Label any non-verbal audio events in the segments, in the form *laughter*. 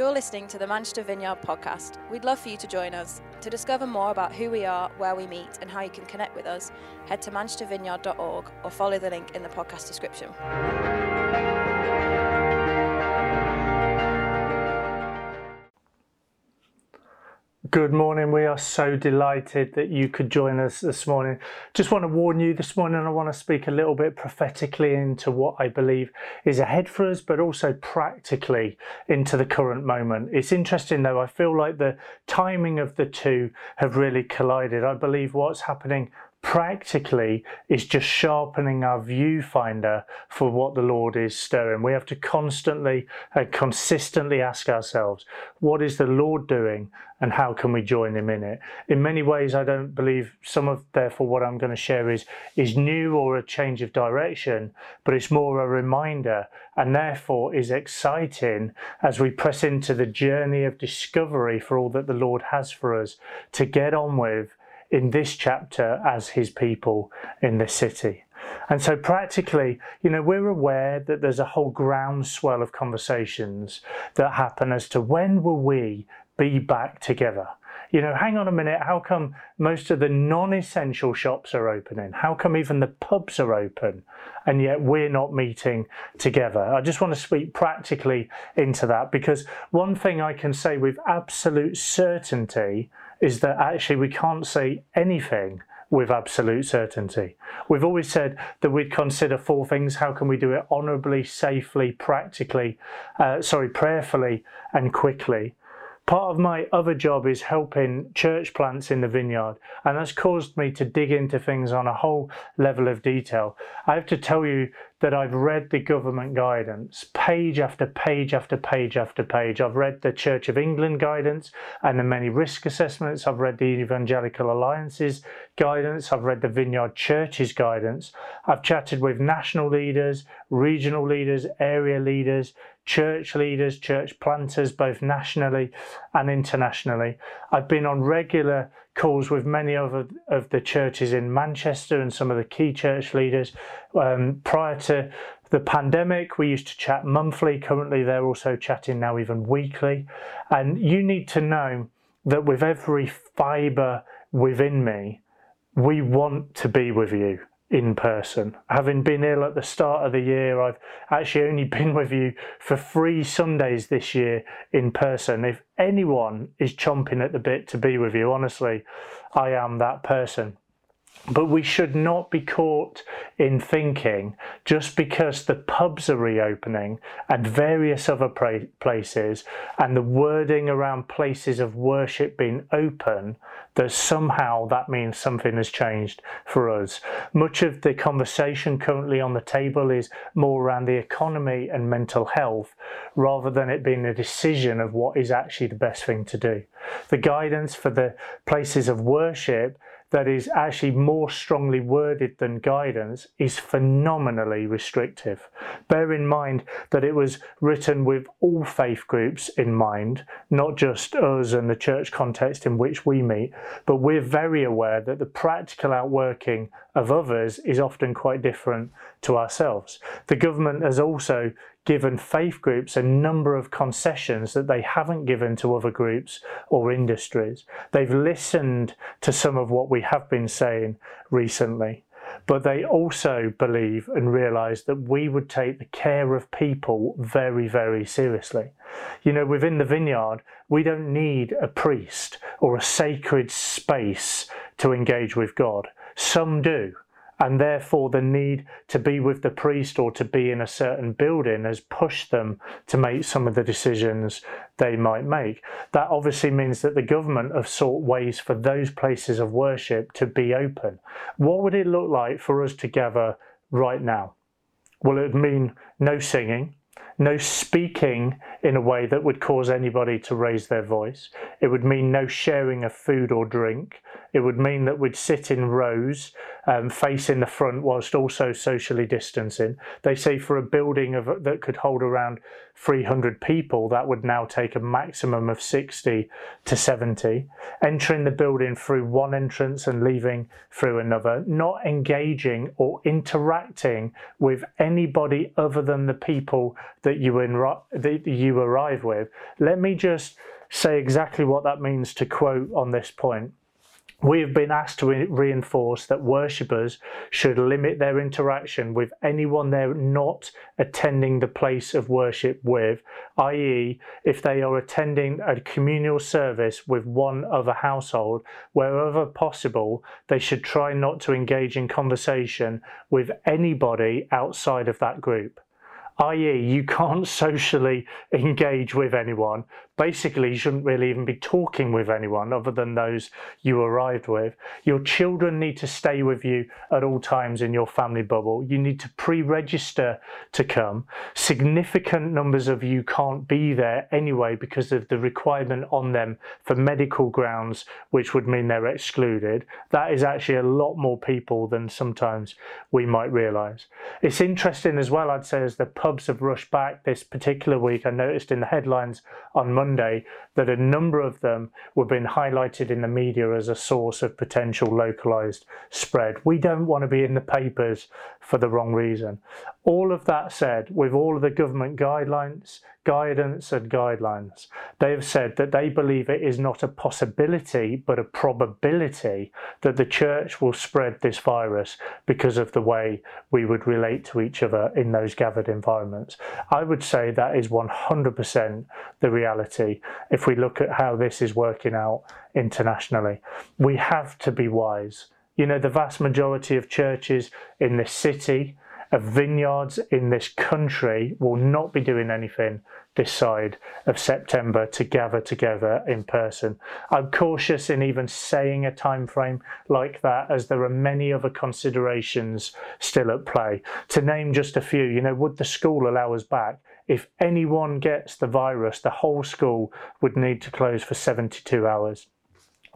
You're listening to the Manchester Vineyard podcast. We'd love for you to join us. To discover more about who we are, where we meet, and how you can connect with us, head to manchestervineyard.org or follow the link in the podcast description. Good morning. We are so delighted that you could join us this morning. Just want to warn you this morning, I want to speak a little bit prophetically into what I believe is ahead for us, but also practically into the current moment. It's interesting though, I feel like the timing of the two have really collided. I believe what's happening practically is just sharpening our viewfinder for what the Lord is stirring. We have to constantly and consistently ask ourselves, what is the Lord doing and how can we join him in it? In many ways, I don't believe some of therefore what I'm going to share is is new or a change of direction, but it's more a reminder and therefore is exciting as we press into the journey of discovery for all that the Lord has for us to get on with in this chapter as his people in this city. And so, practically, you know, we're aware that there's a whole groundswell of conversations that happen as to when will we be back together? You know, hang on a minute, how come most of the non essential shops are opening? How come even the pubs are open and yet we're not meeting together? I just want to speak practically into that because one thing I can say with absolute certainty is that actually we can't say anything with absolute certainty. We've always said that we'd consider four things. How can we do it honourably, safely, practically, uh, sorry, prayerfully, and quickly? Part of my other job is helping church plants in the vineyard, and that's caused me to dig into things on a whole level of detail. I have to tell you that I've read the government guidance, page after page after page after page. I've read the Church of England guidance and the many risk assessments. I've read the Evangelical Alliance's guidance. I've read the Vineyard Church's guidance. I've chatted with national leaders, regional leaders, area leaders, church leaders, church planters, both nationally and internationally. I've been on regular calls with many of, of the churches in Manchester and some of the key church leaders. Um, prior to the pandemic, we used to chat monthly. Currently, they're also chatting now even weekly. And you need to know that with every fibre within me, we want to be with you in person. Having been ill at the start of the year, I've actually only *laughs* been with you for three Sundays this year in person. If anyone is chomping at the bit to be with you, honestly, I am that person. But we should not be caught in thinking just because the pubs are reopening and various other places and the wording around places of worship being open that somehow that means something has changed for us. Much of the conversation currently on the table is more around the economy and mental health rather than it being a decision of what is actually the best thing to do. The guidance for the places of worship that is actually more strongly worded than guidance is phenomenally restrictive. Bear in mind that it was written with all faith groups in mind, not just us and the church context in which we meet, but we're very aware that the practical outworking of others is often quite different to ourselves. The government has also given faith groups a number of concessions that they haven't given to other groups or industries. They've listened to some of what we have been saying recently, but they also believe and realize that we would take the care of people very, very seriously. You know, within the vineyard, we don't need a priest or a sacred space to engage with God. Some do and therefore the need to be with the priest or to be in a certain building has pushed them to make some of the decisions they might make. That obviously means that the government have sought ways for those places of worship to be open. What would it look like for us to gather right now? Well, it would mean no singing, no speaking in a way that would cause anybody to raise their voice. It would mean no sharing of food or drink. It would mean that we'd sit in rows um, facing the front whilst also socially distancing. They say for a building of that could hold around 300 people, that would now take a maximum of 60 to 70. Entering the building through one entrance and leaving through another, not engaging or interacting with anybody other than the people that you, that you arrive with. Let me just say exactly what that means to quote on this point. We have been asked to re- reinforce that worshippers should limit their interaction with anyone they're not attending the place of worship with, i.e., if they are attending a communal service with one other household, wherever possible, they should try not to engage in conversation with anybody outside of that group i.e., you can't *laughs* socially engage with anyone basically you shouldn't really even be talking with anyone other than those you arrived with. Your children need to stay with you at all times in your family bubble. You need to pre register to come. Significant numbers of you can't be there anyway because of the requirement on them for medical grounds, which would mean they're excluded. That is actually a lot more people than sometimes we might realise. It's interesting as well, I'd say, as the pubs have rushed back this particular week. I noticed in the headlines on Monday Monday that a number of them were being highlighted in the media as a source of potential localized spread. We don't want to be in the papers for the wrong reason. All of that said, with all of the government guidelines, guidance, and guidelines, they have said that they believe it is not a possibility but a probability that the church will spread this virus because of the way we would relate to each other in those gathered environments. I would say that is 100% the reality if we look at how this is working out internationally. We have to be wise. You know, the vast majority of churches in this city, of vineyards in this country will not be doing anything this side of September to gather together in person. I'm cautious in even saying a time frame like that as there are many other considerations still at play. To name just a few, you know, would the school allow us back? If anyone gets the virus, the whole school would need to close for 72 hours.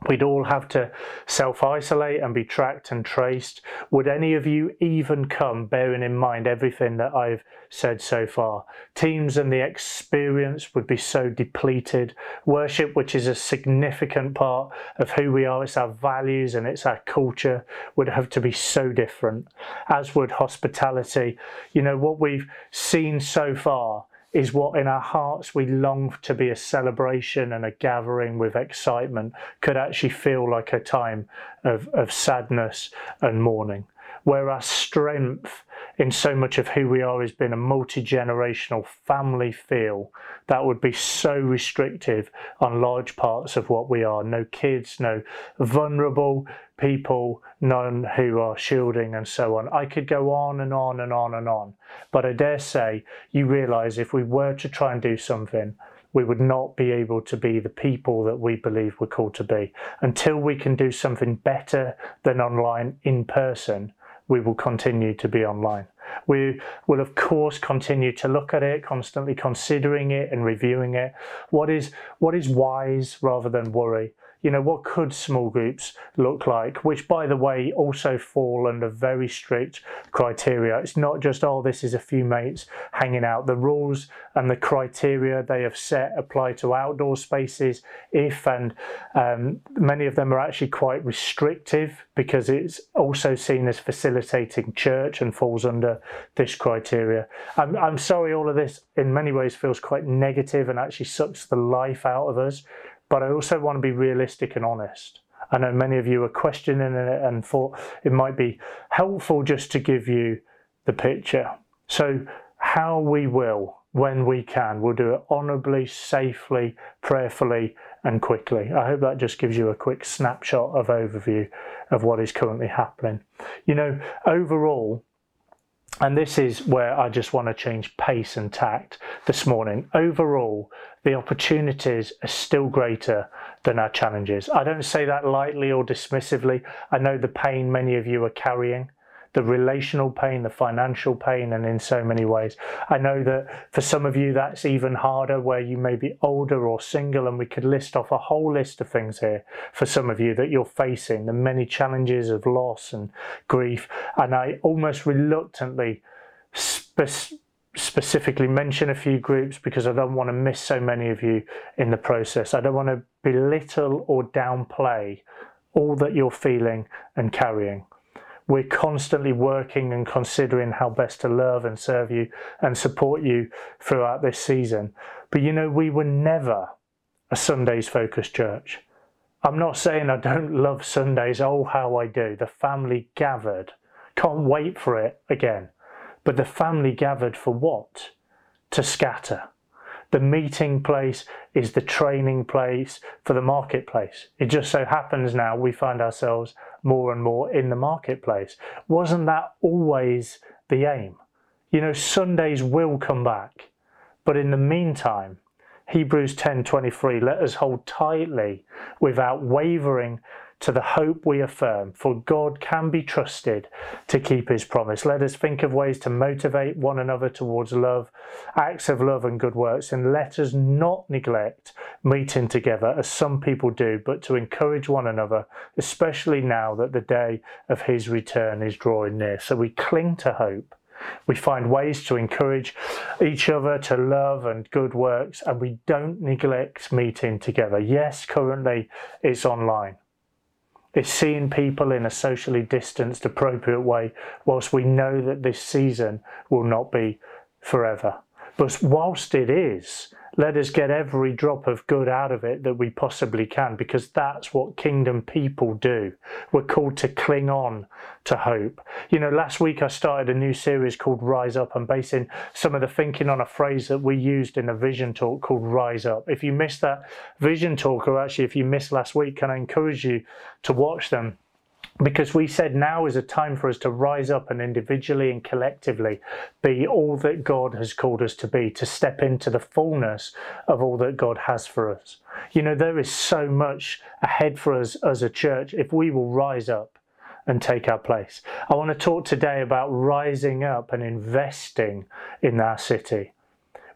We'd all have to self isolate and be tracked and traced. Would any of you even come, bearing in mind everything that I've said so far? Teams and the experience would be so depleted. Worship, which is a significant part of who we are, it's our values and it's our culture, would have to be so different, as would hospitality. You know, what we've seen so far is what in our hearts we long to be a celebration and a gathering with excitement could actually feel like a time of, of sadness and mourning. Where our strength in so much of who we are has been a multi generational family feel that would be so restrictive on large parts of what we are. No kids, no vulnerable people, known who are shielding, and so on. I could go on and on and on and on. But I dare say you realize if we were to try and do something, we would not be able to be the people that we believe we're called to be. Until we can do something better than online in person, we will continue to be online. We will, of course, continue to look at it, constantly considering it and reviewing it. What is, what is wise rather than worry? You know, what could small groups look like? Which, by the way, also fall under very strict criteria. It's not just, oh, this is a few mates hanging out. The rules and the criteria they have set apply to outdoor spaces if, and um, many of them are actually quite restrictive because it's also seen as facilitating church and falls under this criteria. I'm, I'm sorry, all of this in many ways feels quite negative and actually sucks the life out of us but I also want to be realistic and honest. I know many of you are questioning it and thought it might be helpful just to give you the picture. So, how we will, when we can, we'll do it honorably, safely, prayerfully, and quickly. I hope that just gives you a quick snapshot of overview of what is currently happening. You know, overall, and this is where I just want to change pace and tact this morning. Overall, the opportunities are still greater than our challenges. I don't say that lightly or dismissively. I know the pain many of you are carrying. The relational pain, the financial pain, and in so many ways. I know that for some of you that's even harder where you may be older or single, and we could list off a whole list of things here for some of you that you're facing, the many challenges of loss and grief. And I almost reluctantly spe- specifically mention a few groups because I don't want to miss so many of you in the process. I don't want to belittle or downplay all that you're feeling and carrying. We're constantly working and considering how best to love and serve you and support you throughout this season. But you know, we were never a Sundays focused church. I'm not saying I don't *laughs* love Sundays, oh, how I do. The family gathered. Can't wait for it again. But the family gathered for what? To scatter. The meeting place is the training place for the marketplace. It just so happens now we find ourselves more and more in the marketplace. Wasn't that always the aim? You know, Sundays will come back. But in the meantime, Hebrews 10:23 let us hold tightly without wavering to the hope we affirm, for God can be trusted to keep his promise. Let us think of ways to motivate one another towards love, acts of love and good works, and let us not neglect meeting together as some people do, but to encourage one another, especially now that the day of his return is drawing near. So we cling to hope. We find ways to encourage each other to love and good works, and we don't neglect meeting together. Yes, currently it's online is seeing people in a socially distanced, appropriate way, whilst we know that this season will not be forever. But whilst it is, let us get every drop of good out of it that we possibly can, because that's what kingdom people do. We're called to cling on to hope. You know, last week I started a new series called Rise Up. I'm basing some of the thinking on a phrase that we used in a vision talk called Rise Up. If you missed that vision talk, or actually if you missed last week, can I encourage you to watch them? Because we said now is a time for us to rise up and individually and collectively be all that God has called us to be, to step into the fullness of all that God has for us. You know, there is so much ahead for us as a church if we will rise up and take our place. I want to talk today about rising up and investing in our city.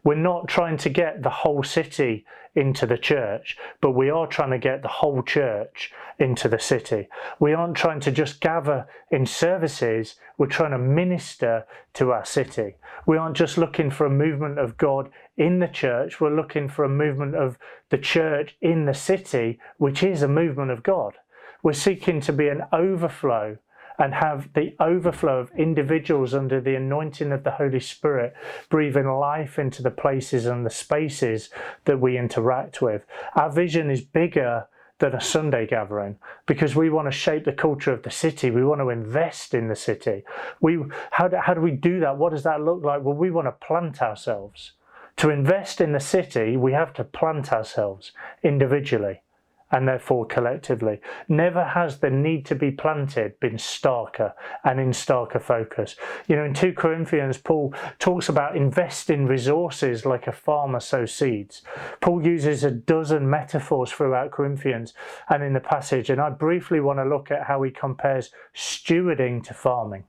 We're not trying to get the whole city into the church, but we are trying to get the whole church into the city. We aren't trying to just gather in services, we're trying to minister to our city. We aren't just looking for a movement of God in the church, we're looking for a movement of the church in the city, which is a movement of God. We're seeking to be an overflow and have the overflow of individuals under the anointing of the Holy Spirit, breathing life into the places and the spaces that we interact with. Our vision is bigger than a Sunday gathering because we want to shape the culture of the city. We want to invest in the city. We, how, do, how do we do that? What does that look like? Well, we want to plant ourselves. To invest in the city, we have to plant ourselves individually and therefore collectively. Never has the need to be planted been starker and in starker focus. You know, in 2 Corinthians, Paul talks about investing resources like a farmer sows seeds. Paul uses a dozen metaphors throughout Corinthians and in the passage, and I briefly want to look at how he compares stewarding to farming.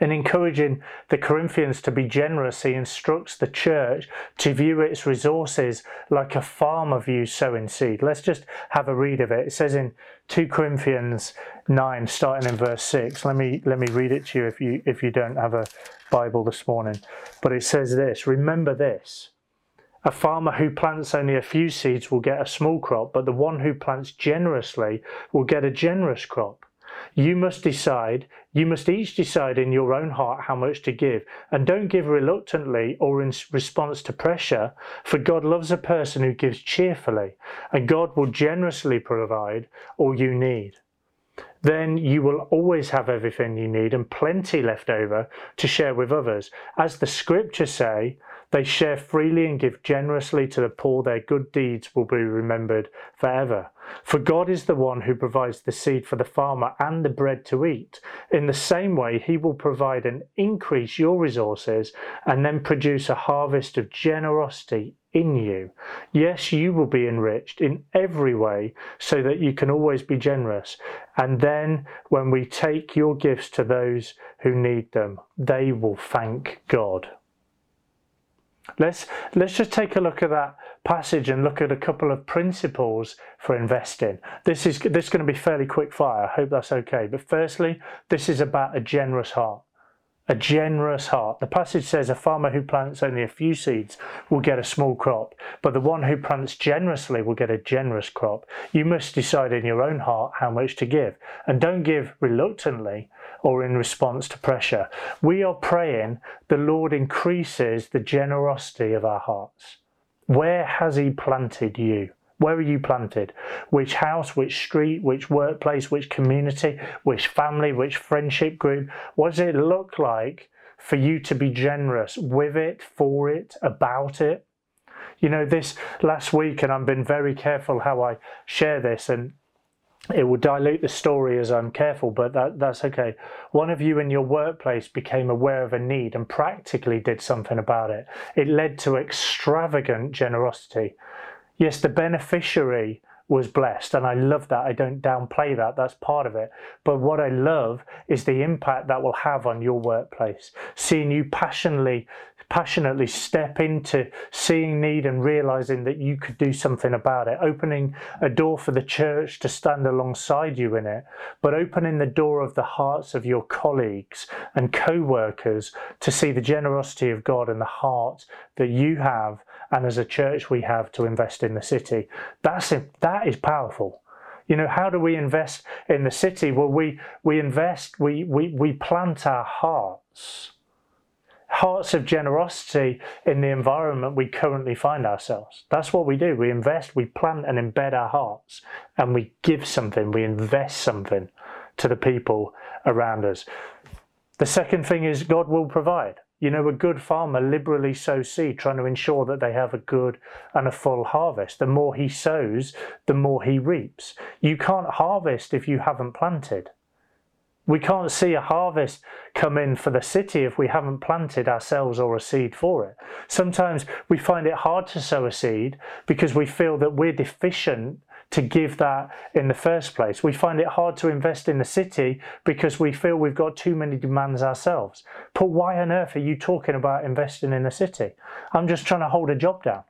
In encouraging the Corinthians to be generous, he instructs the church to view its resources like a farmer views sowing seed. Let's just have a read of it. It says in 2 Corinthians 9, starting in verse 6. Let me let me read it to you if you if you don't have a Bible this morning. But it says this, remember this. A farmer who plants only a few seeds will get a small crop, but the one who plants generously will get a generous crop. You must decide, you must each decide in your own heart how much to give. And don't give reluctantly or in response to pressure, for God loves a person who gives cheerfully, and God will generously provide all you need. Then you will always have everything you need and plenty left over to share with others. As the scriptures say, they share freely and give generously to the poor. Their good deeds will be remembered forever. For God is the one who provides the seed for the farmer and the bread to eat. In the same way, He will provide and increase your resources and then produce a harvest of generosity in you. Yes, you will be enriched in every way so that you can always be generous. And then when we take your gifts to those who need them, they will thank God. Let's let's just take a look at that passage and look at a couple of principles for investing. This is this is going to be fairly quick fire. I hope that's okay. But firstly, this is about a generous heart a generous heart. The passage says a farmer who plants only a few seeds will get a small crop, but the one who plants generously will get a generous crop. You must decide in your own heart how much to give, and don't give reluctantly or in response to pressure. We are praying the Lord increases the generosity of our hearts. Where has He planted you? Where are you planted? Which house, which street, which workplace, which community, which family, which friendship group? What does it look like for you to be generous with it, for it, about it? You know, this last week, and I've been very careful how I share this, and it will dilute the story as I'm careful, but that, that's okay. One of you in your workplace became aware of a need and practically did something about it. It led to extravagant generosity. Yes, the beneficiary was blessed, and I love that. I don't downplay that, that's part of it. But what I love is the impact that will have on your workplace. Seeing you passionately passionately step into seeing need and realizing that you could do something about it, opening a door for the church to stand alongside you in it, but opening the door of the hearts of your colleagues and co workers to see the generosity of God and the heart that you have and as a church we have to invest in the city. That's that is powerful. You know, how do we invest in the city? Well, we we invest, we we, we plant our hearts, hearts of generosity in the environment we currently find ourselves. That's what we do. We invest, we plant and embed our hearts, and we give something, we invest something to the people around us. The second thing is God will provide. You know, a good farmer liberally sows seed, trying to ensure that they have a good and a full harvest. The more he sows, the more he reaps. You can't harvest if you haven't planted. We can't see a harvest come in for the city if we haven't planted ourselves or a seed for it. Sometimes we find it hard to sow a seed because we feel that we're deficient to give that in the first place. We find it hard to invest in the city because we feel we've got too many demands ourselves. But why on earth are you talking about investing in the city? I'm just trying to hold a job down.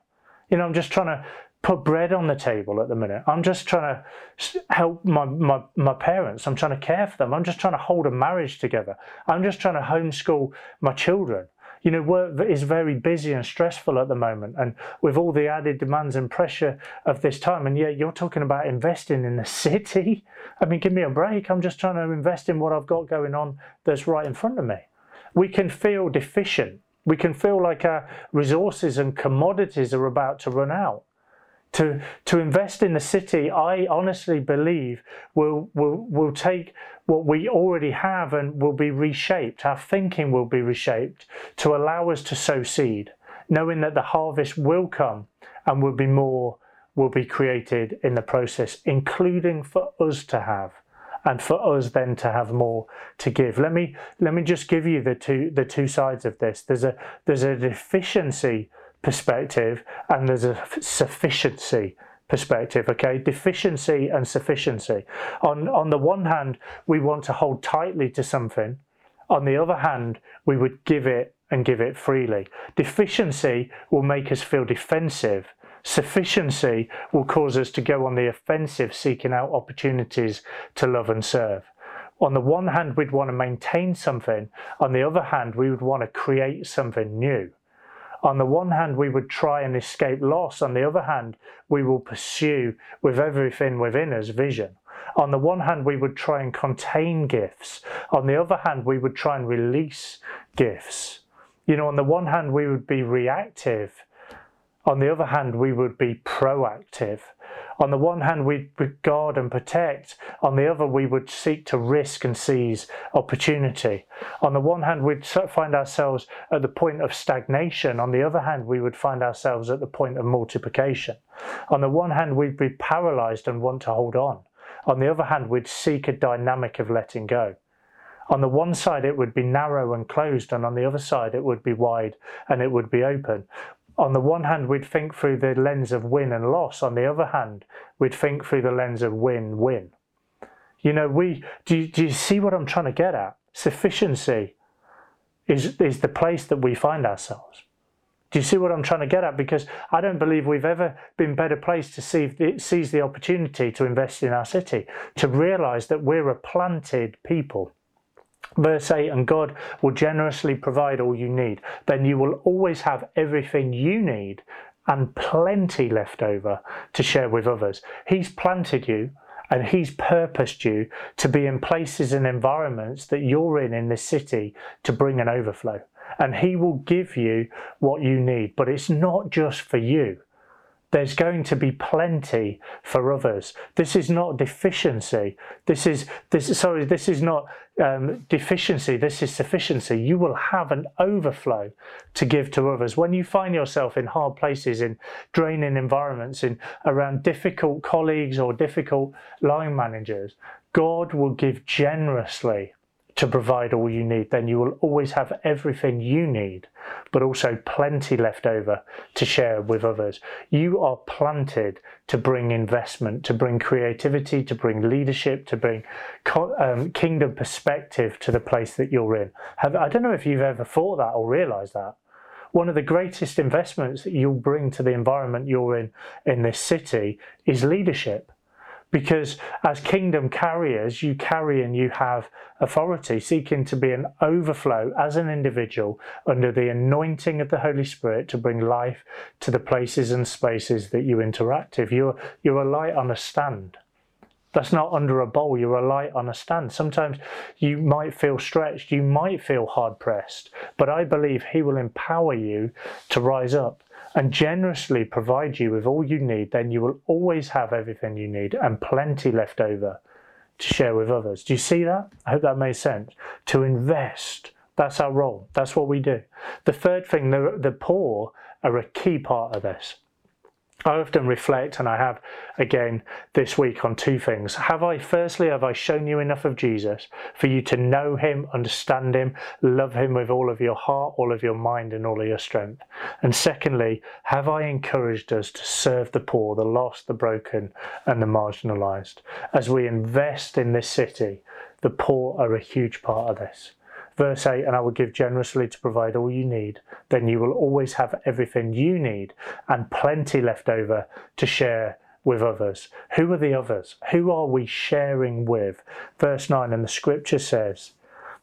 You know, I'm just trying to put bread on the table at the minute. I'm just trying to help my, my, my parents. I'm trying to care for them. I'm just trying to hold a marriage together. I'm just trying to homeschool my children you know, work is very busy and stressful at the moment, and with all the added demands and pressure of this time, and yet you're talking about investing in the *laughs* city. I mean, give me a break. I'm just trying to invest in what I've got going on that's right in front of me. We can feel deficient. We can feel like our resources and commodities are about to run out. To, to invest in the city, I honestly believe will, will, will take what we already have and will be reshaped. Our thinking will be reshaped to allow us to sow seed, knowing that the harvest will come and will be more will be created in the process, including for us to have and for us then to have more to give. Let me let me just give you the two the two sides of this. There's a there's a deficiency perspective and there's a sufficiency perspective okay? Deficiency and sufficiency. On on the one hand we want to hold tightly to something. On the other hand we would give it and give it freely. Deficiency will make us feel defensive. Sufficiency will cause us to go on the offensive seeking out opportunities to love and serve. On the one hand we'd want to maintain something. On the other hand we would want to create something new on the one hand, we would try and escape loss. On the other hand, we will pursue with everything within us vision. On the one hand, we would try and contain gifts. On the other hand, we would try and release gifts. You know, on the one hand, we would be reactive. On the other hand, we would be proactive. On the one hand, we'd guard and protect. On the other, we would seek to risk and seize opportunity. On the one hand, we'd find ourselves at the point of stagnation. On the other hand, we would find ourselves at the point of multiplication. On the one hand, we'd be paralyzed and want to hold on. On the other hand, we'd seek a dynamic of letting go. On the one side, it would be narrow and closed, and on the other side, it would be wide and it would be open on the one hand, we'd think through the lens of win and loss. On the other hand, we'd think through the lens of win win. You know, we do you, do you see what I'm trying to get at? Sufficiency is, is the place that we find ourselves. Do you see what I'm trying to get at? Because I don't believe we've ever been better placed to see seize the opportunity to invest in our city, to realize that we're a planted people. Verse 8, and God will generously provide all you need. Then you will always have everything you need and plenty left over to share with others. He's planted you and He's purposed you to be in places and environments that you're in in this city to bring an overflow. And He will give you what you need, but it's not just for you there's going to be plenty for others. This is not deficiency. This is this. Sorry, this is not um, deficiency. This is sufficiency. You will have an overflow to give to others when you find yourself in hard places, in draining environments, in around difficult colleagues or difficult line managers. God will give generously to provide all you need, then you will always have everything you need, but also plenty left over to share with others. You are planted to bring investment, to bring creativity, to bring leadership, to bring um, kingdom perspective to the place that you're in. Have, I don't know if you've ever thought that or realized that. One of the greatest investments that you'll bring to the environment you're in in this city is leadership because as kingdom carriers, you carry and you have authority, seeking to be an overflow as an individual under the anointing of the Holy Spirit to bring life to the places and spaces that you interact with. You're, you're a light on a stand. That's not under a bowl, you're a light on a stand. Sometimes you might feel stretched, you might feel hard pressed, but I believe He will empower you to rise up and generously provide you with all you need, then you will always have everything you need and plenty left over to share with others. Do you see that? I hope that made sense. To invest, that's our role. That's what we do. The third thing, the, the poor are a key part of this. I often reflect, and I have again this week on two things. Have I, firstly, have I shown you enough of Jesus for you to know him, understand him, love him with all of your heart, all of your mind, and all of your strength? And secondly, have I encouraged us to serve the poor, the lost, the broken, and the marginalized? As we invest in this city, the poor are a huge part of this. Verse 8, and I will give generously to provide all you need. Then you will always have everything you need and plenty left over to share with others. Who are the others? Who are we sharing with? Verse 9, and the scripture says,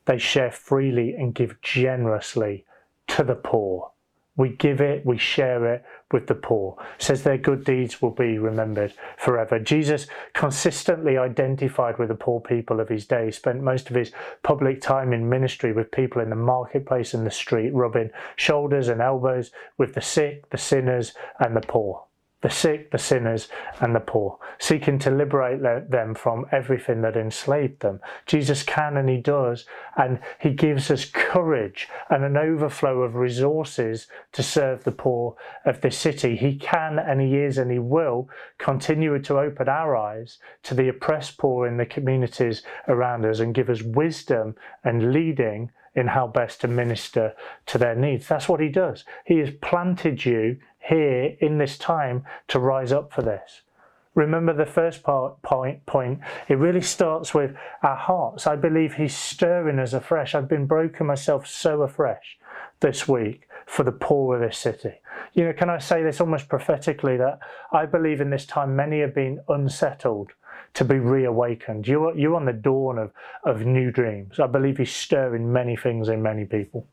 they share freely and give generously to the poor. We give it, we share it with the poor. Says their good deeds will be remembered forever. Jesus consistently identified with the poor people of his day, spent most of his public time in ministry with people in the marketplace and the street, rubbing shoulders and elbows with the sick, the sinners, and the poor the sick, the sinners, and the poor, seeking to liberate them from everything that enslaved them. Jesus can and He does, and He gives us courage and an overflow of resources to serve the poor of this city. He can and He is and He will continue to open our eyes to the oppressed poor in the communities around us and give us wisdom and leading in how best to minister to their needs. That's what he does. He has planted you here in this time to rise up for this. Remember the first part, point, point, it really starts with our hearts. I believe he's stirring us afresh. I've been broken myself so afresh this week for the poor of this city. You know, can I say this almost prophetically that I believe in this time many have been unsettled to be reawakened. You're, you're on the dawn of, of new dreams. I believe he's stirring many things in many people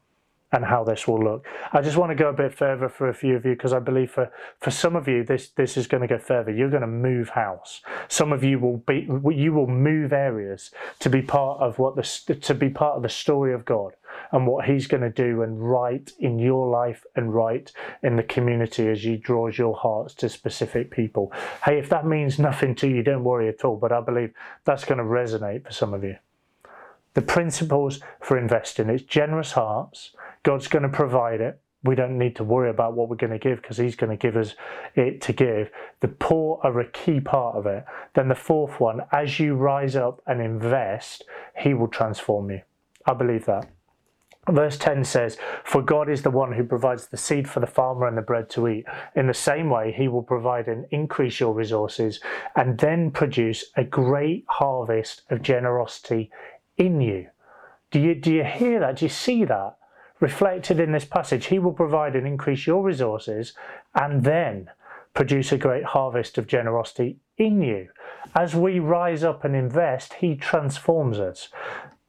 and how this will look. I just want to go a bit further for a few of you because I believe for, for some of you this this is going to go further. You're going to move house. Some of you will be you will move areas to be part of what the to be part of the story of God and what He's going to do and write in your life and write in the community as He draws your hearts to specific people. Hey, if that means nothing to you, don't worry at all. But I believe that's going to resonate for some of you. The principles for investing it's generous hearts God's going to provide it. We don't need to worry about what we're going to give because He's going to give us it to give. The poor are a key part of it. Then the fourth one, as you rise up and invest, He will transform you. I believe that. Verse 10 says, For God is the one who provides the seed for the farmer and the bread to eat. In the same way, he will provide and increase your resources and then produce a great harvest of generosity in you. Do you, do you hear that? Do you see that? Reflected in this passage, he will provide and increase your resources and then produce a great harvest of generosity in you. As we rise up and invest, he transforms us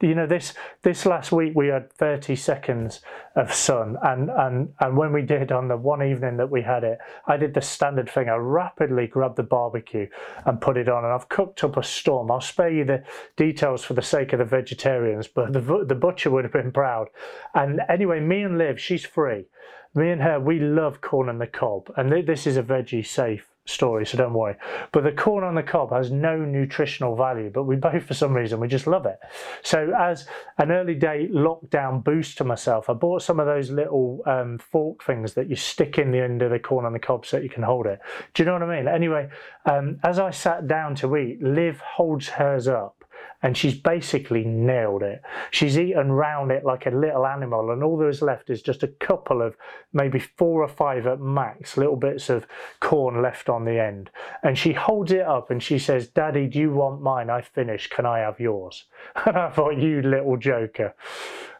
you know this this last week we had 30 seconds of sun and and and when we did on the one evening that we had it i did the standard thing. I rapidly grabbed the barbecue and put it on and i've cooked up a storm. I'll spare you the details for the sake of the vegetarians but the the butcher would have been proud. And anyway me and liv she's free. Me and her we love corn on the cob and this is a veggie safe story, so don't worry. But the corn on the cob has no nutritional value, but we both, for some reason, we just love it. So, as an early day lockdown boost to myself, I bought some of those little um, fork things that you stick in the end of the corn on the cob so you can hold it. Do you know what I mean? Anyway, um, as I sat down to eat, Liv holds hers up and she's basically nailed it. She's eaten round it like a little animal, and all there is left is just a couple of maybe four or five at max little bits of corn left on the end. And she holds it up and she says, Daddy, do you want mine? I finished. Can I have yours? *laughs* And I thought, You little joker.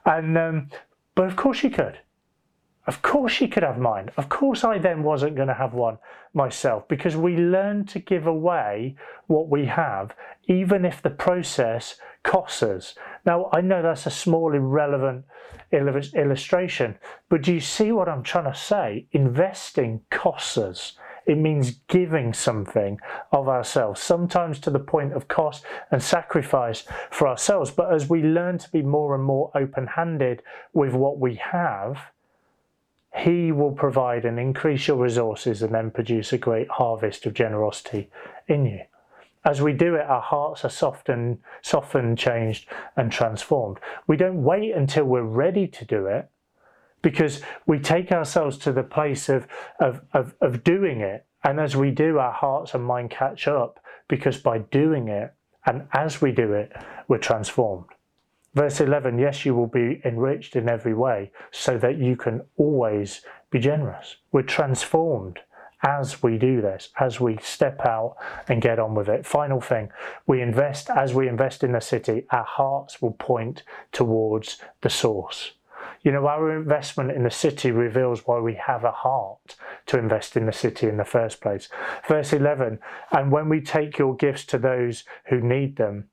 And, um, but of course she could. Of course she could have mine. Of course I then wasn't going to have one myself because we learn to give away what we have, even if the process costs us. Now, I know that's a small, irrelevant illustration, but do you see what I'm trying to say? Investing costs us. It means giving something of ourselves, sometimes to the point of cost and sacrifice for ourselves. But as we learn to be more and more open handed with what we have, he will provide and increase your resources and then produce a great harvest of generosity in you. As we do it, our hearts are softened, softened, changed, and transformed. We don't wait until we're ready to do it because we take ourselves to the place of, of, of, of doing it. And as we do, our hearts and mind catch up because by doing it and as we do it, we're transformed. Verse 11 Yes, you will be enriched in every way so that you can always be generous. We're transformed as we do this, as we step out and get on with it. Final thing, we invest, as we invest in the city, our hearts will point towards the source. You know, our investment in the city reveals why we have a heart to invest in the city in the first place. Verse 11, and when we take your gifts to those who need them,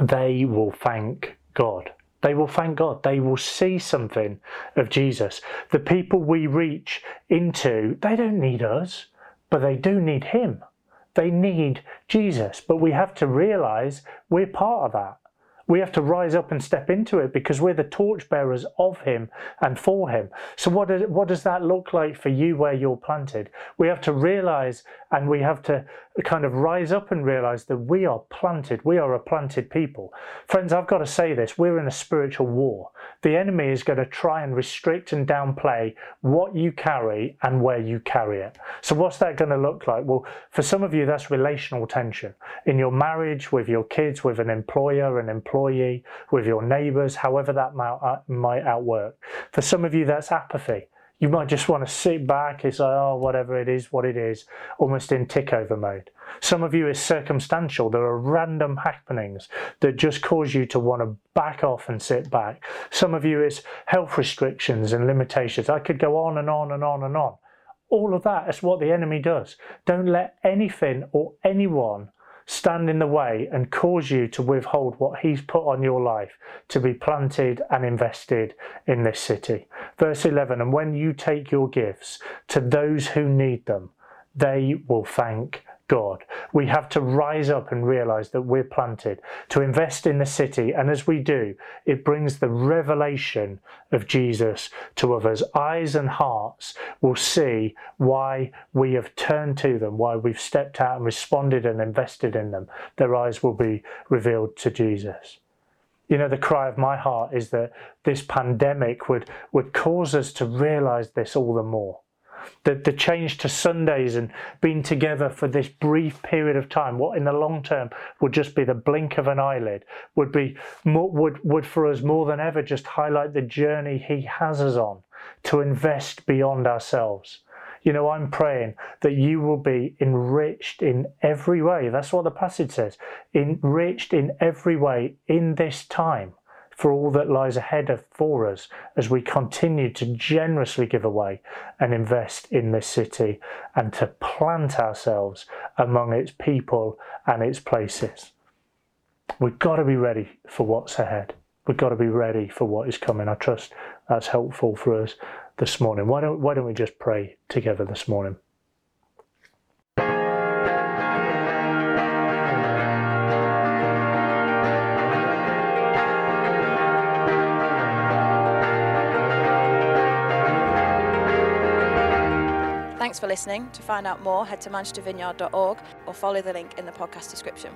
they will thank God. They will thank God. They will see something of Jesus. The people we reach into, they don't need us, but they do need Him. They need Jesus. But we have to realize we're part of that. We have to rise up and step into it because we're the torchbearers of Him and for Him. So, what does, what does that look like for you where you're planted? We have to realize and we have to kind of rise up and realize that we are planted. We are a planted people. Friends, I've got to say this we're in a spiritual war. The enemy is going to try and restrict and downplay what you carry and where you carry it. So, what's that going to look like? Well, for some of you, that's relational tension in your marriage, with your kids, with an employer, an employee, with your neighbors, however that might, uh, outwork. For some of you, that's apathy. You might just want to sit back and say, oh, whatever it is, what it is, almost in tick over mode. Some of you is circumstantial. There are random happenings that just cause you to want to back off and sit back. Some of you is health restrictions and limitations. I could go on and on and on and on. All of that is what the enemy does. Don't let anything or anyone stand in the way and cause you to withhold what He's put on your life to be planted and invested in this city. Verse 11 And when you take your gifts to those who need them, they will thank God. We have to rise up and realize that we're planted to invest in the city. And as we do, it brings the revelation of Jesus to others. Eyes and hearts will see why we have turned to them, why we've stepped out and responded and invested in them. Their eyes will be revealed to Jesus. You know, the cry of my heart is that this pandemic would, would cause us to realize this all the more The, the change to Sundays and being together for this brief period of time, what in the long term would just be the blink of an eyelid, would be more, would would for us more than ever just highlight the journey He has us on to invest beyond ourselves. You know, I'm praying that you will be enriched in every way. That's what the passage says. Enriched in every way in this time for all that lies ahead of for us as we continue to generously give away and invest in this city and to plant ourselves among its people and its places. We've got to be ready for what's ahead. We've got to be ready for what is coming. I trust that's helpful for us this morning. Why don't, why don't we just pray together this morning? Thanks for listening. To find out more, head to manchestervineyard.org or follow the link in the podcast description.